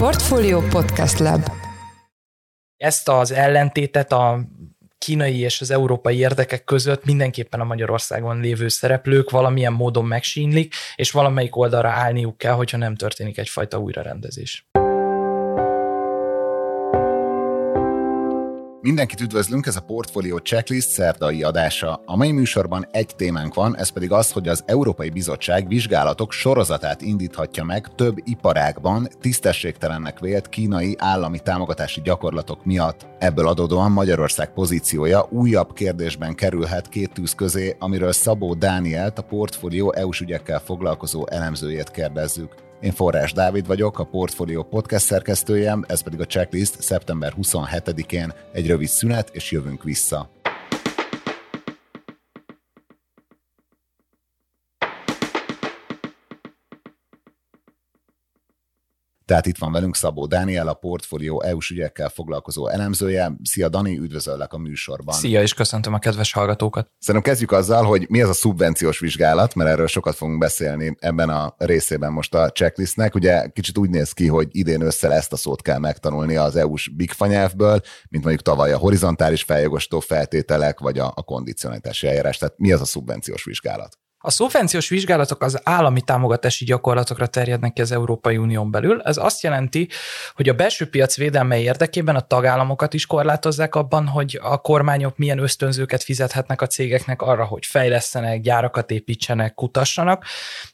Portfolio Podcast Lab Ezt az ellentétet a kínai és az európai érdekek között mindenképpen a Magyarországon lévő szereplők valamilyen módon megsínlik, és valamelyik oldalra állniuk kell, hogyha nem történik egyfajta újrarendezés. Mindenkit üdvözlünk, ez a Portfolio Checklist szerdai adása. A mai műsorban egy témánk van, ez pedig az, hogy az Európai Bizottság vizsgálatok sorozatát indíthatja meg több iparágban tisztességtelennek vélt kínai állami támogatási gyakorlatok miatt. Ebből adódóan Magyarország pozíciója újabb kérdésben kerülhet két tűz közé, amiről Szabó Dánielt, a Portfolio EU-s ügyekkel foglalkozó elemzőjét kérdezzük. Én Forrás Dávid vagyok, a Portfolio podcast szerkesztője, ez pedig a checklist szeptember 27-én egy rövid szünet, és jövünk vissza. Tehát itt van velünk Szabó Dániel, a Portfolio EU-s ügyekkel foglalkozó elemzője. Szia Dani, üdvözöllek a műsorban. Szia, és köszöntöm a kedves hallgatókat. Szerintem kezdjük azzal, hogy mi ez a szubvenciós vizsgálat, mert erről sokat fogunk beszélni ebben a részében most a checklistnek. Ugye kicsit úgy néz ki, hogy idén össze ezt a szót kell megtanulni az EU-s big nyelvből, mint mondjuk tavaly a horizontális feljogosító feltételek, vagy a, a kondicionalitási eljárás. Tehát mi az a szubvenciós vizsgálat? A szubvenciós vizsgálatok az állami támogatási gyakorlatokra terjednek ki az Európai Unión belül. Ez azt jelenti, hogy a belső piac védelme érdekében a tagállamokat is korlátozzák abban, hogy a kormányok milyen ösztönzőket fizethetnek a cégeknek arra, hogy fejlesztenek, gyárakat építsenek, kutassanak,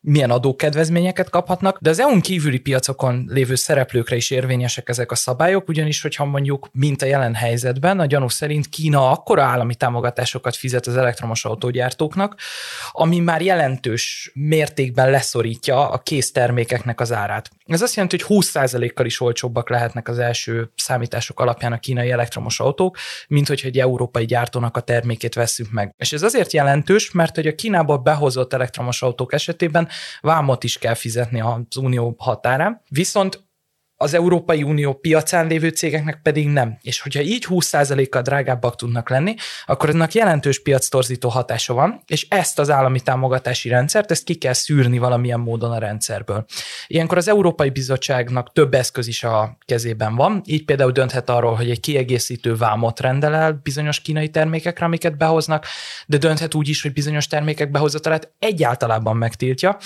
milyen adókedvezményeket kaphatnak, de az EU-n kívüli piacokon lévő szereplőkre is érvényesek ezek a szabályok, ugyanis, hogyha mondjuk, mint a jelen helyzetben, a gyanú szerint Kína akkora állami támogatásokat fizet az elektromos autógyártóknak, ami már már jelentős mértékben leszorítja a késztermékeknek az árát. Ez azt jelenti, hogy 20%-kal is olcsóbbak lehetnek az első számítások alapján a kínai elektromos autók, mint hogyha egy európai gyártónak a termékét veszünk meg. És ez azért jelentős, mert hogy a Kínából behozott elektromos autók esetében vámot is kell fizetni az unió határán, viszont az Európai Unió piacán lévő cégeknek pedig nem. És hogyha így 20%-kal drágábbak tudnak lenni, akkor ennek jelentős piactorzító hatása van, és ezt az állami támogatási rendszert, ezt ki kell szűrni valamilyen módon a rendszerből. Ilyenkor az Európai Bizottságnak több eszköz is a kezében van, így például dönthet arról, hogy egy kiegészítő vámot rendel el bizonyos kínai termékekre, amiket behoznak, de dönthet úgy is, hogy bizonyos termékek behozatalát egyáltalában megtiltja,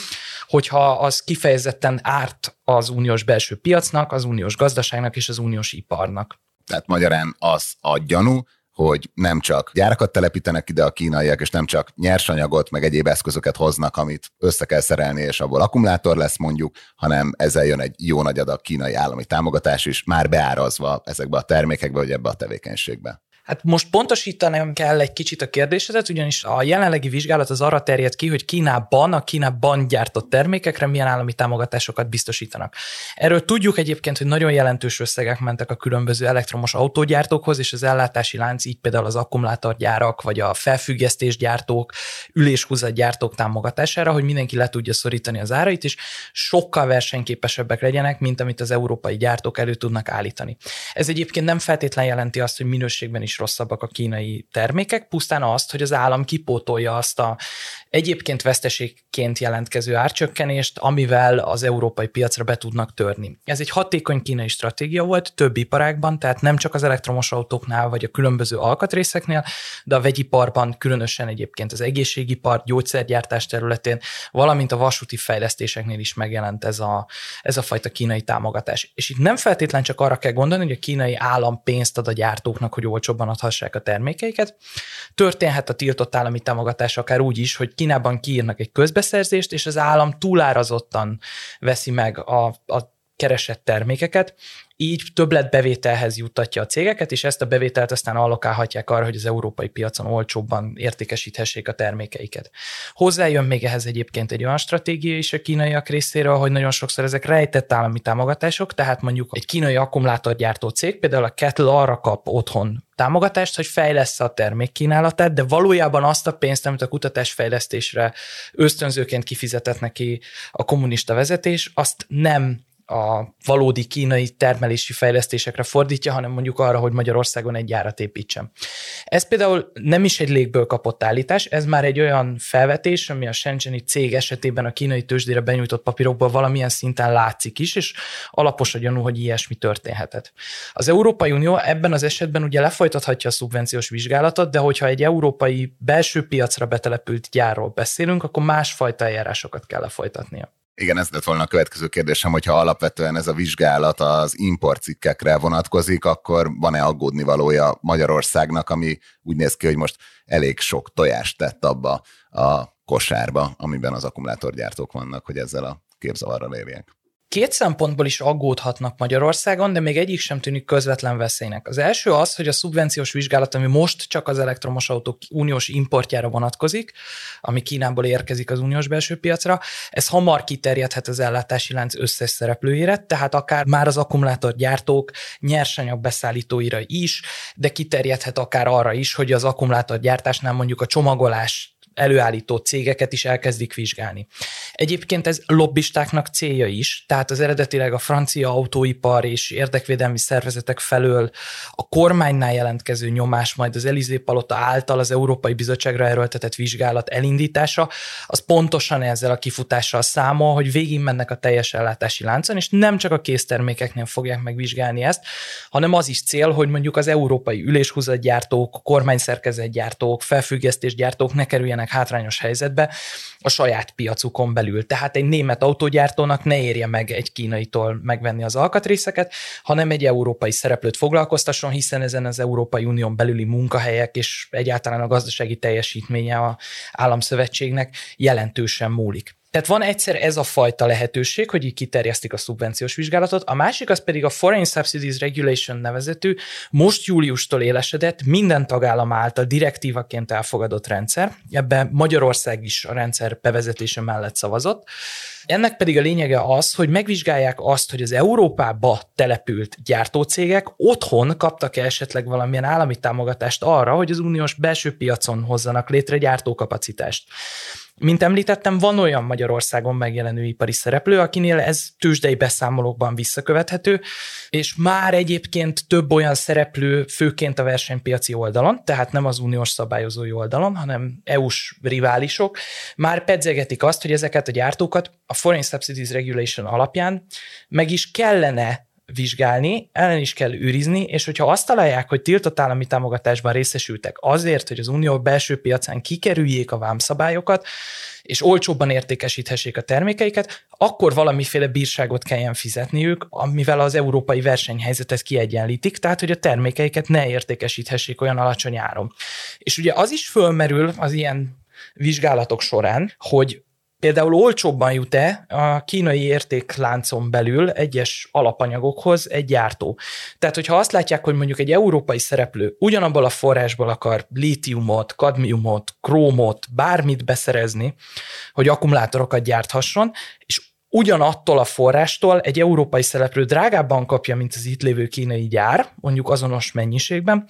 hogyha az kifejezetten árt az uniós belső piacnak, az uniós gazdaságnak és az uniós iparnak. Tehát magyarán az a gyanú, hogy nem csak gyárakat telepítenek ide a kínaiak, és nem csak nyersanyagot, meg egyéb eszközöket hoznak, amit össze kell szerelni, és abból akkumulátor lesz mondjuk, hanem ezzel jön egy jó nagy adag kínai állami támogatás is, már beárazva ezekbe a termékekbe, vagy ebbe a tevékenységbe. Hát most pontosítanom kell egy kicsit a kérdésedet, ugyanis a jelenlegi vizsgálat az arra terjed ki, hogy Kínában, a Kínában gyártott termékekre milyen állami támogatásokat biztosítanak. Erről tudjuk egyébként, hogy nagyon jelentős összegek mentek a különböző elektromos autógyártókhoz, és az ellátási lánc, így például az akkumulátorgyárak, vagy a felfüggesztésgyártók, üléshúzatgyártók támogatására, hogy mindenki le tudja szorítani az árait, és sokkal versenyképesebbek legyenek, mint amit az európai gyártók elő tudnak állítani. Ez egyébként nem feltétlen jelenti azt, hogy minőségben is rosszabbak a kínai termékek, pusztán azt, hogy az állam kipótolja azt a egyébként veszteségként jelentkező árcsökkenést, amivel az európai piacra be tudnak törni. Ez egy hatékony kínai stratégia volt több iparágban, tehát nem csak az elektromos autóknál vagy a különböző alkatrészeknél, de a vegyiparban, különösen egyébként az egészségipar, gyógyszergyártás területén, valamint a vasúti fejlesztéseknél is megjelent ez a, ez a fajta kínai támogatás. És itt nem feltétlen csak arra kell gondolni, hogy a kínai állam pénzt ad a gyártóknak, hogy olcsóbban adhassák a termékeiket. Történhet a tiltott állami támogatás akár úgy is, hogy Kínában kiírnak egy közbeszerzést, és az állam túlárazottan veszi meg a, a keresett termékeket, így többletbevételhez juttatja a cégeket, és ezt a bevételt aztán allokálhatják arra, hogy az európai piacon olcsóbban értékesíthessék a termékeiket. Hozzájön még ehhez egyébként egy olyan stratégia is a kínaiak részéről, hogy nagyon sokszor ezek rejtett állami támogatások, tehát mondjuk egy kínai akkumulátorgyártó cég, például a Kettle arra kap otthon támogatást, hogy fejlesz a termékkínálatát, de valójában azt a pénzt, amit a kutatásfejlesztésre ösztönzőként kifizetett neki a kommunista vezetés, azt nem a valódi kínai termelési fejlesztésekre fordítja, hanem mondjuk arra, hogy Magyarországon egy gyárat építsen. Ez például nem is egy légből kapott állítás, ez már egy olyan felvetés, ami a Shenzheni cég esetében a kínai tőzsdére benyújtott papírokból valamilyen szinten látszik is, és alapos a gyanú, hogy ilyesmi történhetett. Az Európai Unió ebben az esetben ugye lefolytathatja a szubvenciós vizsgálatot, de hogyha egy európai belső piacra betelepült gyárról beszélünk, akkor másfajta eljárásokat kell lefolytatnia. Igen, ez lett volna a következő kérdésem, hogyha alapvetően ez a vizsgálat az importcikkekre vonatkozik, akkor van-e aggódni valója Magyarországnak, ami úgy néz ki, hogy most elég sok tojást tett abba a kosárba, amiben az akkumulátorgyártók vannak, hogy ezzel a képzavarral érjenek. Két szempontból is aggódhatnak Magyarországon, de még egyik sem tűnik közvetlen veszélynek. Az első az, hogy a szubvenciós vizsgálat, ami most csak az elektromos autók uniós importjára vonatkozik, ami Kínából érkezik az uniós belső piacra, ez hamar kiterjedhet az ellátási lánc összes szereplőjére, tehát akár már az akkumulátorgyártók nyersanyag beszállítóira is, de kiterjedhet akár arra is, hogy az akkumulátorgyártásnál mondjuk a csomagolás előállító cégeket is elkezdik vizsgálni. Egyébként ez lobbistáknak célja is, tehát az eredetileg a francia autóipar és érdekvédelmi szervezetek felől a kormánynál jelentkező nyomás, majd az Elizé Palota által az Európai Bizottságra erőltetett vizsgálat elindítása, az pontosan ezzel a kifutással számol, hogy végig mennek a teljes ellátási láncon, és nem csak a késztermékeknél fogják megvizsgálni ezt, hanem az is cél, hogy mondjuk az európai üléshúzatgyártók, kormányszerkezetgyártók, felfüggesztésgyártók ne kerüljenek hátrányos helyzetbe a saját piacukon belül. Tehát egy német autógyártónak ne érje meg egy kínaitól megvenni az alkatrészeket, hanem egy európai szereplőt foglalkoztasson, hiszen ezen az Európai Unión belüli munkahelyek és egyáltalán a gazdasági teljesítménye a államszövetségnek jelentősen múlik. Tehát van egyszer ez a fajta lehetőség, hogy így kiterjesztik a szubvenciós vizsgálatot, a másik az pedig a Foreign Subsidies Regulation nevezetű, most júliustól élesedett, minden tagállam által direktívaként elfogadott rendszer. Ebben Magyarország is a rendszer bevezetése mellett szavazott. Ennek pedig a lényege az, hogy megvizsgálják azt, hogy az Európába települt gyártócégek otthon kaptak-e esetleg valamilyen állami támogatást arra, hogy az uniós belső piacon hozzanak létre gyártókapacitást. Mint említettem, van olyan Magyarországon megjelenő ipari szereplő, akinél ez tőzsdei beszámolókban visszakövethető, és már egyébként több olyan szereplő, főként a versenypiaci oldalon, tehát nem az uniós szabályozói oldalon, hanem EU-s riválisok, már pedzegetik azt, hogy ezeket a gyártókat a Foreign Subsidies Regulation alapján meg is kellene vizsgálni, ellen is kell őrizni, és hogyha azt találják, hogy tiltott állami támogatásban részesültek azért, hogy az unió belső piacán kikerüljék a vámszabályokat, és olcsóbban értékesíthessék a termékeiket, akkor valamiféle bírságot kelljen fizetniük, amivel az európai versenyhelyzetet kiegyenlítik, tehát hogy a termékeiket ne értékesíthessék olyan alacsony áron. És ugye az is fölmerül az ilyen vizsgálatok során, hogy Például olcsóbban jut-e a kínai értékláncon belül egyes alapanyagokhoz egy gyártó? Tehát, hogyha azt látják, hogy mondjuk egy európai szereplő ugyanabból a forrásból akar lítiumot, kadmiumot, krómot, bármit beszerezni, hogy akkumulátorokat gyárthasson, és ugyanattól a forrástól egy európai szereplő drágábban kapja, mint az itt lévő kínai gyár, mondjuk azonos mennyiségben,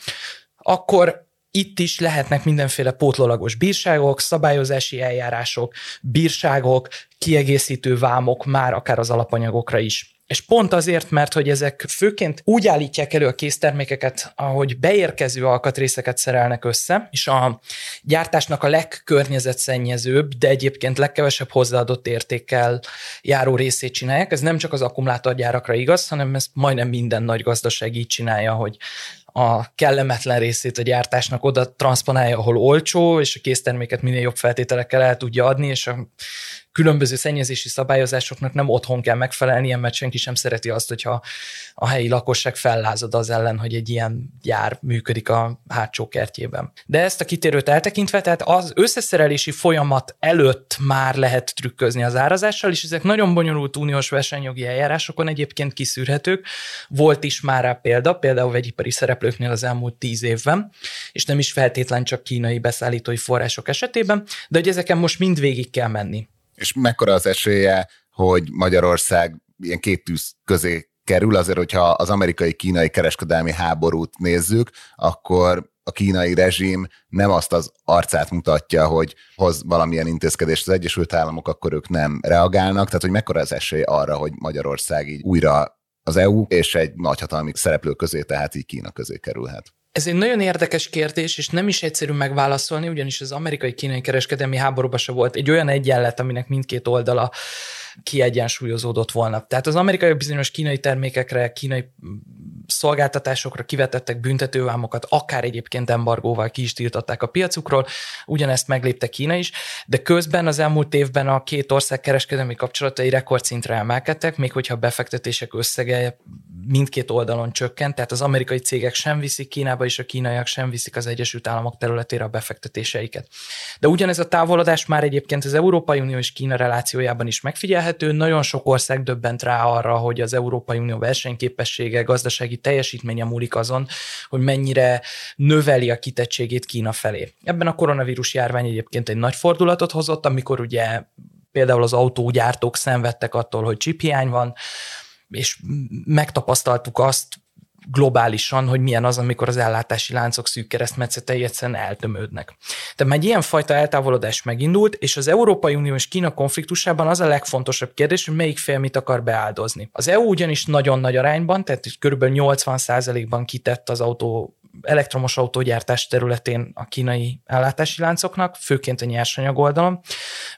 akkor itt is lehetnek mindenféle pótlólagos bírságok, szabályozási eljárások, bírságok, kiegészítő vámok már akár az alapanyagokra is. És pont azért, mert hogy ezek főként úgy állítják elő a késztermékeket, ahogy beérkező alkatrészeket szerelnek össze, és a gyártásnak a legkörnyezetszennyezőbb, de egyébként legkevesebb hozzáadott értékkel járó részét csinálják. Ez nem csak az akkumulátorgyárakra igaz, hanem ez majdnem minden nagy gazdaság így csinálja, hogy a kellemetlen részét a gyártásnak oda transponálja, ahol olcsó, és a készterméket minél jobb feltételekkel el tudja adni, és a különböző szennyezési szabályozásoknak nem otthon kell megfelelnie, mert senki sem szereti azt, hogyha a helyi lakosság fellázad az ellen, hogy egy ilyen gyár működik a hátsó kertjében. De ezt a kitérőt eltekintve, tehát az összeszerelési folyamat előtt már lehet trükközni az árazással, és ezek nagyon bonyolult uniós versenyjogi eljárásokon egyébként kiszűrhetők. Volt is már rá példa, például vegyipari szereplőknél az elmúlt tíz évben, és nem is feltétlen csak kínai beszállítói források esetében, de hogy ezeken most mind végig kell menni. És mekkora az esélye, hogy Magyarország ilyen két tűz közé kerül, azért, hogyha az amerikai-kínai kereskedelmi háborút nézzük, akkor a kínai rezsim nem azt az arcát mutatja, hogy hoz valamilyen intézkedést az Egyesült Államok, akkor ők nem reagálnak, tehát hogy mekkora az esély arra, hogy Magyarország így újra az EU és egy nagyhatalmi szereplő közé, tehát így Kína közé kerülhet. Ez egy nagyon érdekes kérdés, és nem is egyszerű megválaszolni, ugyanis az amerikai-kínai kereskedelmi háborúban se volt egy olyan egyenlet, aminek mindkét oldala kiegyensúlyozódott volna. Tehát az amerikai bizonyos kínai termékekre, kínai szolgáltatásokra kivetettek büntetővámokat, akár egyébként embargóval ki is tiltották a piacukról, ugyanezt meglépte Kína is, de közben az elmúlt évben a két ország kereskedelmi kapcsolatai rekordszintre emelkedtek, még hogyha befektetések összege mindkét oldalon csökkent, tehát az amerikai cégek sem viszik Kínába, és a kínaiak sem viszik az Egyesült Államok területére a befektetéseiket. De ugyanez a távolodás már egyébként az Európai Unió és Kína relációjában is megfigyelhető. Nagyon sok ország döbbent rá arra, hogy az Európai Unió versenyképessége, gazdasági teljesítménye múlik azon, hogy mennyire növeli a kitettségét Kína felé. Ebben a koronavírus járvány egyébként egy nagy fordulatot hozott, amikor ugye például az autógyártók szenvedtek attól, hogy csiphiány van, és megtapasztaltuk azt globálisan, hogy milyen az, amikor az ellátási láncok szűk keresztmetszetei egyszerűen eltömődnek. Tehát egy ilyen fajta eltávolodás megindult, és az Európai Unió és Kína konfliktusában az a legfontosabb kérdés, hogy melyik fél mit akar beáldozni. Az EU ugyanis nagyon nagy arányban, tehát kb. 80%-ban kitett az autó elektromos autógyártás területén a kínai ellátási láncoknak, főként a nyersanyag oldalon,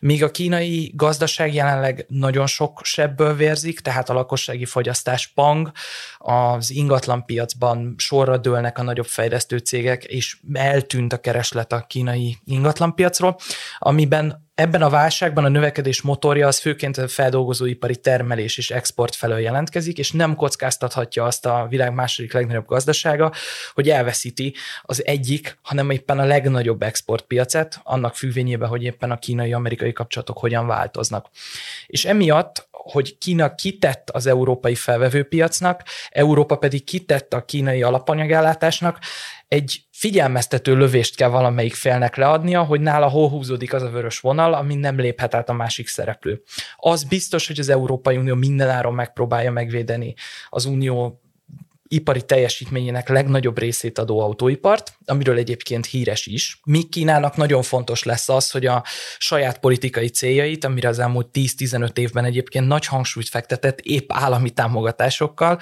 míg a kínai gazdaság jelenleg nagyon sok sebből vérzik, tehát a lakossági fogyasztás pang, az ingatlan piacban sorra dőlnek a nagyobb fejlesztő cégek, és eltűnt a kereslet a kínai ingatlanpiacról, amiben Ebben a válságban a növekedés motorja az főként a feldolgozóipari termelés és export felől jelentkezik, és nem kockáztathatja azt a világ második legnagyobb gazdasága, hogy elveszíti az egyik, hanem éppen a legnagyobb exportpiacet, annak függvényében, hogy éppen a kínai-amerikai kapcsolatok hogyan változnak. És emiatt hogy Kína kitett az európai felvevőpiacnak, Európa pedig kitett a kínai alapanyagellátásnak, egy figyelmeztető lövést kell valamelyik félnek leadnia, hogy nála hol húzódik az a vörös vonal, ami nem léphet át a másik szereplő. Az biztos, hogy az Európai Unió mindenáron megpróbálja megvédeni az unió ipari teljesítményének legnagyobb részét adó autóipart, amiről egyébként híres is. Míg Kínának nagyon fontos lesz az, hogy a saját politikai céljait, amire az elmúlt 10-15 évben egyébként nagy hangsúlyt fektetett épp állami támogatásokkal,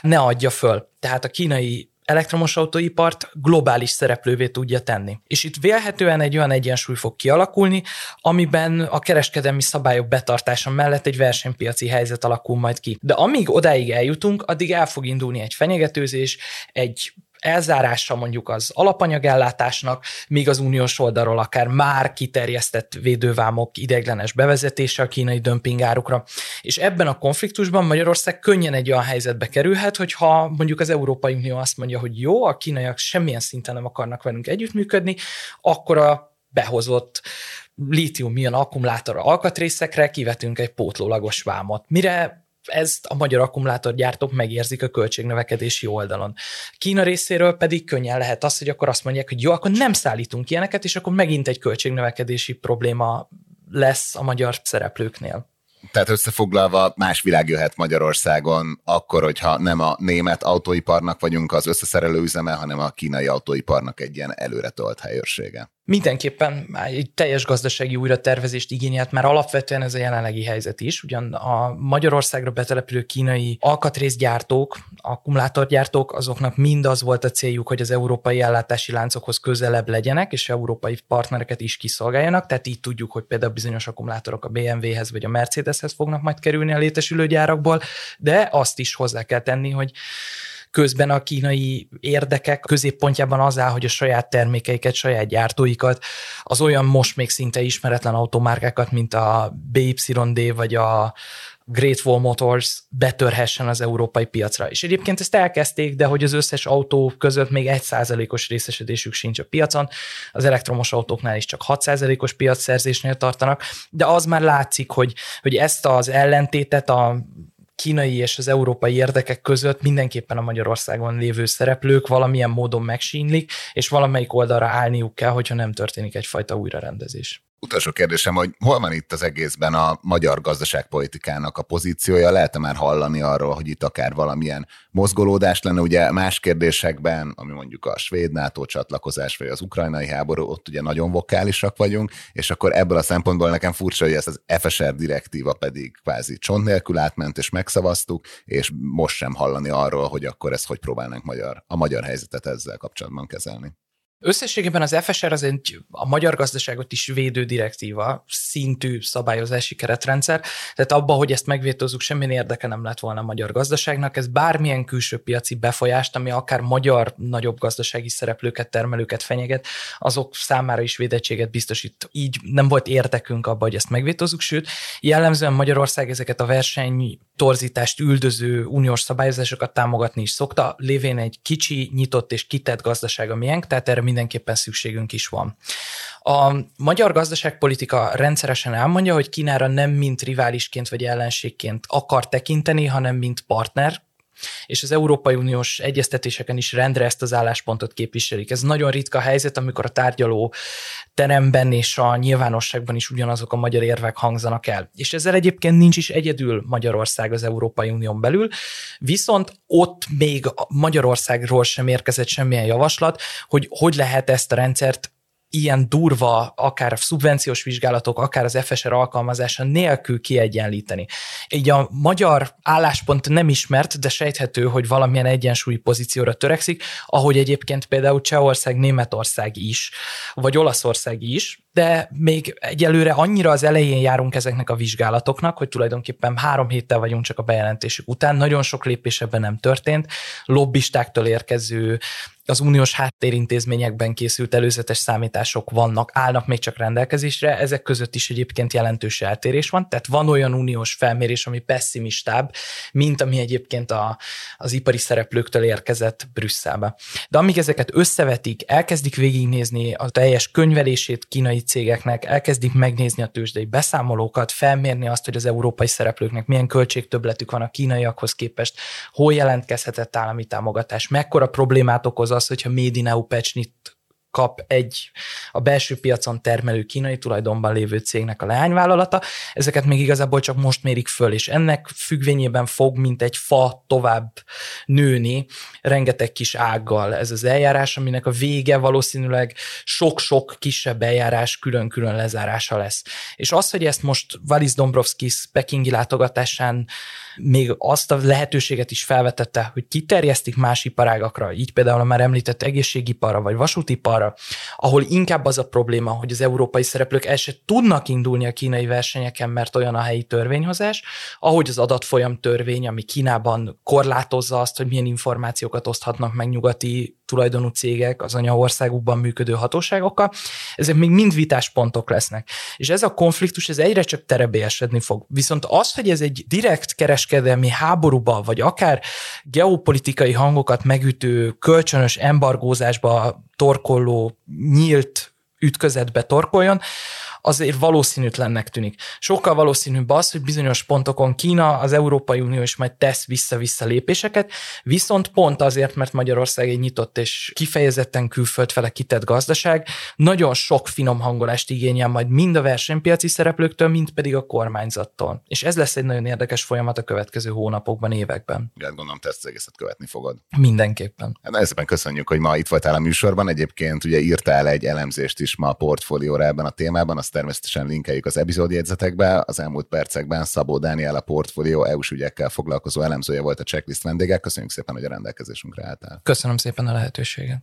ne adja föl. Tehát a kínai elektromos autóipart globális szereplővé tudja tenni. És itt vélhetően egy olyan egyensúly fog kialakulni, amiben a kereskedelmi szabályok betartása mellett egy versenypiaci helyzet alakul majd ki. De amíg odáig eljutunk, addig el fog indulni egy fenyegetőzés, egy elzárása mondjuk az alapanyagellátásnak, míg az uniós oldalról akár már kiterjesztett védővámok ideiglenes bevezetése a kínai dömpingárukra. És ebben a konfliktusban Magyarország könnyen egy olyan helyzetbe kerülhet, hogyha mondjuk az Európai Unió azt mondja, hogy jó, a kínaiak semmilyen szinten nem akarnak velünk együttműködni, akkor a behozott lítium-ion akkumulátor alkatrészekre kivetünk egy pótlólagos vámot. Mire ezt a magyar akkumulátorgyártók megérzik a költségnövekedési oldalon. Kína részéről pedig könnyen lehet az, hogy akkor azt mondják, hogy jó, akkor nem szállítunk ilyeneket, és akkor megint egy költségnövekedési probléma lesz a magyar szereplőknél. Tehát összefoglalva más világ jöhet Magyarországon akkor, hogyha nem a német autóiparnak vagyunk az összeszerelő üzeme, hanem a kínai autóiparnak egy ilyen előretolt helyőrsége. Mindenképpen egy teljes gazdasági újratervezést igényelt már alapvetően ez a jelenlegi helyzet is. Ugyan a Magyarországra betelepülő kínai alkatrészgyártók, akkumulátorgyártók, azoknak mind az volt a céljuk, hogy az európai ellátási láncokhoz közelebb legyenek, és európai partnereket is kiszolgáljanak. Tehát így tudjuk, hogy például bizonyos akkumulátorok a BMW-hez vagy a Mercedeshez fognak majd kerülni a létesülő gyárakból, de azt is hozzá kell tenni, hogy közben a kínai érdekek középpontjában az áll, hogy a saját termékeiket, saját gyártóikat, az olyan most még szinte ismeretlen automárkákat, mint a BYD vagy a Great Wall Motors betörhessen az európai piacra. És egyébként ezt elkezdték, de hogy az összes autó között még egy százalékos részesedésük sincs a piacon, az elektromos autóknál is csak 6 százalékos piacszerzésnél tartanak, de az már látszik, hogy, hogy ezt az ellentétet a kínai és az európai érdekek között mindenképpen a Magyarországon lévő szereplők valamilyen módon megsínlik, és valamelyik oldalra állniuk kell, hogyha nem történik egyfajta újrarendezés. Utolsó kérdésem, hogy hol van itt az egészben a magyar gazdaságpolitikának a pozíciója? Lehet-e már hallani arról, hogy itt akár valamilyen mozgolódás lenne? Ugye más kérdésekben, ami mondjuk a svéd NATO csatlakozás, vagy az ukrajnai háború, ott ugye nagyon vokálisak vagyunk, és akkor ebből a szempontból nekem furcsa, hogy ezt az FSR direktíva pedig kvázi csont nélkül átment, és megszavaztuk, és most sem hallani arról, hogy akkor ezt hogy próbálnánk magyar, a magyar helyzetet ezzel kapcsolatban kezelni. Összességében az FSR az egy a magyar gazdaságot is védő direktíva, szintű szabályozási keretrendszer, tehát abba, hogy ezt megvétózzuk, semmilyen érdeke nem lett volna a magyar gazdaságnak. Ez bármilyen külső piaci befolyást, ami akár magyar nagyobb gazdasági szereplőket, termelőket fenyeget, azok számára is védettséget biztosít. Így nem volt érdekünk abba, hogy ezt megvétózzuk, sőt, jellemzően Magyarország ezeket a verseny torzítást üldöző uniós szabályozásokat támogatni is szokta, lévén egy kicsi, nyitott és kitett gazdaság a miénk, tehát erre mindenképpen szükségünk is van. A magyar gazdaságpolitika rendszeresen elmondja, hogy Kínára nem mint riválisként vagy ellenségként akar tekinteni, hanem mint partner, és az Európai Uniós egyeztetéseken is rendre ezt az álláspontot képviselik. Ez nagyon ritka helyzet, amikor a tárgyaló teremben és a nyilvánosságban is ugyanazok a magyar érvek hangzanak el. És ezzel egyébként nincs is egyedül Magyarország az Európai Unión belül, viszont ott még Magyarországról sem érkezett semmilyen javaslat, hogy hogy lehet ezt a rendszert ilyen durva, akár a szubvenciós vizsgálatok, akár az FSR alkalmazása nélkül kiegyenlíteni. Így a magyar álláspont nem ismert, de sejthető, hogy valamilyen egyensúlyi pozícióra törekszik, ahogy egyébként például Csehország, Németország is, vagy Olaszország is, de még egyelőre annyira az elején járunk ezeknek a vizsgálatoknak, hogy tulajdonképpen három héttel vagyunk csak a bejelentésük után, nagyon sok lépés ebben nem történt, lobbistáktól érkező az uniós háttérintézményekben készült előzetes számítások vannak, állnak még csak rendelkezésre, ezek között is egyébként jelentős eltérés van, tehát van olyan uniós felmérés, ami pessimistább, mint ami egyébként a, az ipari szereplőktől érkezett Brüsszelbe. De amíg ezeket összevetik, elkezdik végignézni a teljes könyvelését kínai cégeknek, elkezdik megnézni a tőzsdei beszámolókat, felmérni azt, hogy az európai szereplőknek milyen költségtöbletük van a kínaiakhoz képest, hol jelentkezhetett állami támogatás, mekkora problémát okoz az, hogyha Made in EU patch kap egy a belső piacon termelő kínai tulajdonban lévő cégnek a leányvállalata. Ezeket még igazából csak most mérik föl, és ennek függvényében fog, mint egy fa tovább nőni, rengeteg kis ággal ez az eljárás, aminek a vége valószínűleg sok-sok kisebb eljárás külön-külön lezárása lesz. És az, hogy ezt most Valis Dombrovskis pekingi látogatásán még azt a lehetőséget is felvetette, hogy kiterjesztik más iparágakra, így például a már említett egészségiparra vagy vasútiparra, ahol inkább az a probléma, hogy az európai szereplők el se tudnak indulni a kínai versenyeken, mert olyan a helyi törvényhozás, ahogy az adatfolyam törvény, ami Kínában korlátozza azt, hogy milyen információkat oszthatnak meg nyugati tulajdonú cégek az anyaországukban működő hatóságokkal, ezek még mind vitáspontok lesznek. És ez a konfliktus, ez egyre csak terebélyesedni fog. Viszont az, hogy ez egy direkt kereskedelmi háborúba, vagy akár geopolitikai hangokat megütő, kölcsönös embargózásba torkolló, nyílt ütközetbe torkoljon, azért valószínűtlennek tűnik. Sokkal valószínűbb az, hogy bizonyos pontokon Kína, az Európai Unió is majd tesz vissza-vissza lépéseket, viszont pont azért, mert Magyarország egy nyitott és kifejezetten külföld fele kitett gazdaság, nagyon sok finom hangolást igényel majd mind a versenypiaci szereplőktől, mind pedig a kormányzattól. És ez lesz egy nagyon érdekes folyamat a következő hónapokban, években. Igen, gondolom, te ezt egészet követni fogod. Mindenképpen. Hát szépen köszönjük, hogy ma itt voltál a műsorban. Egyébként ugye írtál egy elemzést is ma a portfólióra ebben a témában, azt természetesen linkeljük az epizódjegyzetekbe. Az elmúlt percekben Szabó Dániel a portfólió EU-s ügyekkel foglalkozó elemzője volt a checklist vendége. Köszönjük szépen, hogy a rendelkezésünkre álltál. Köszönöm szépen a lehetőséget.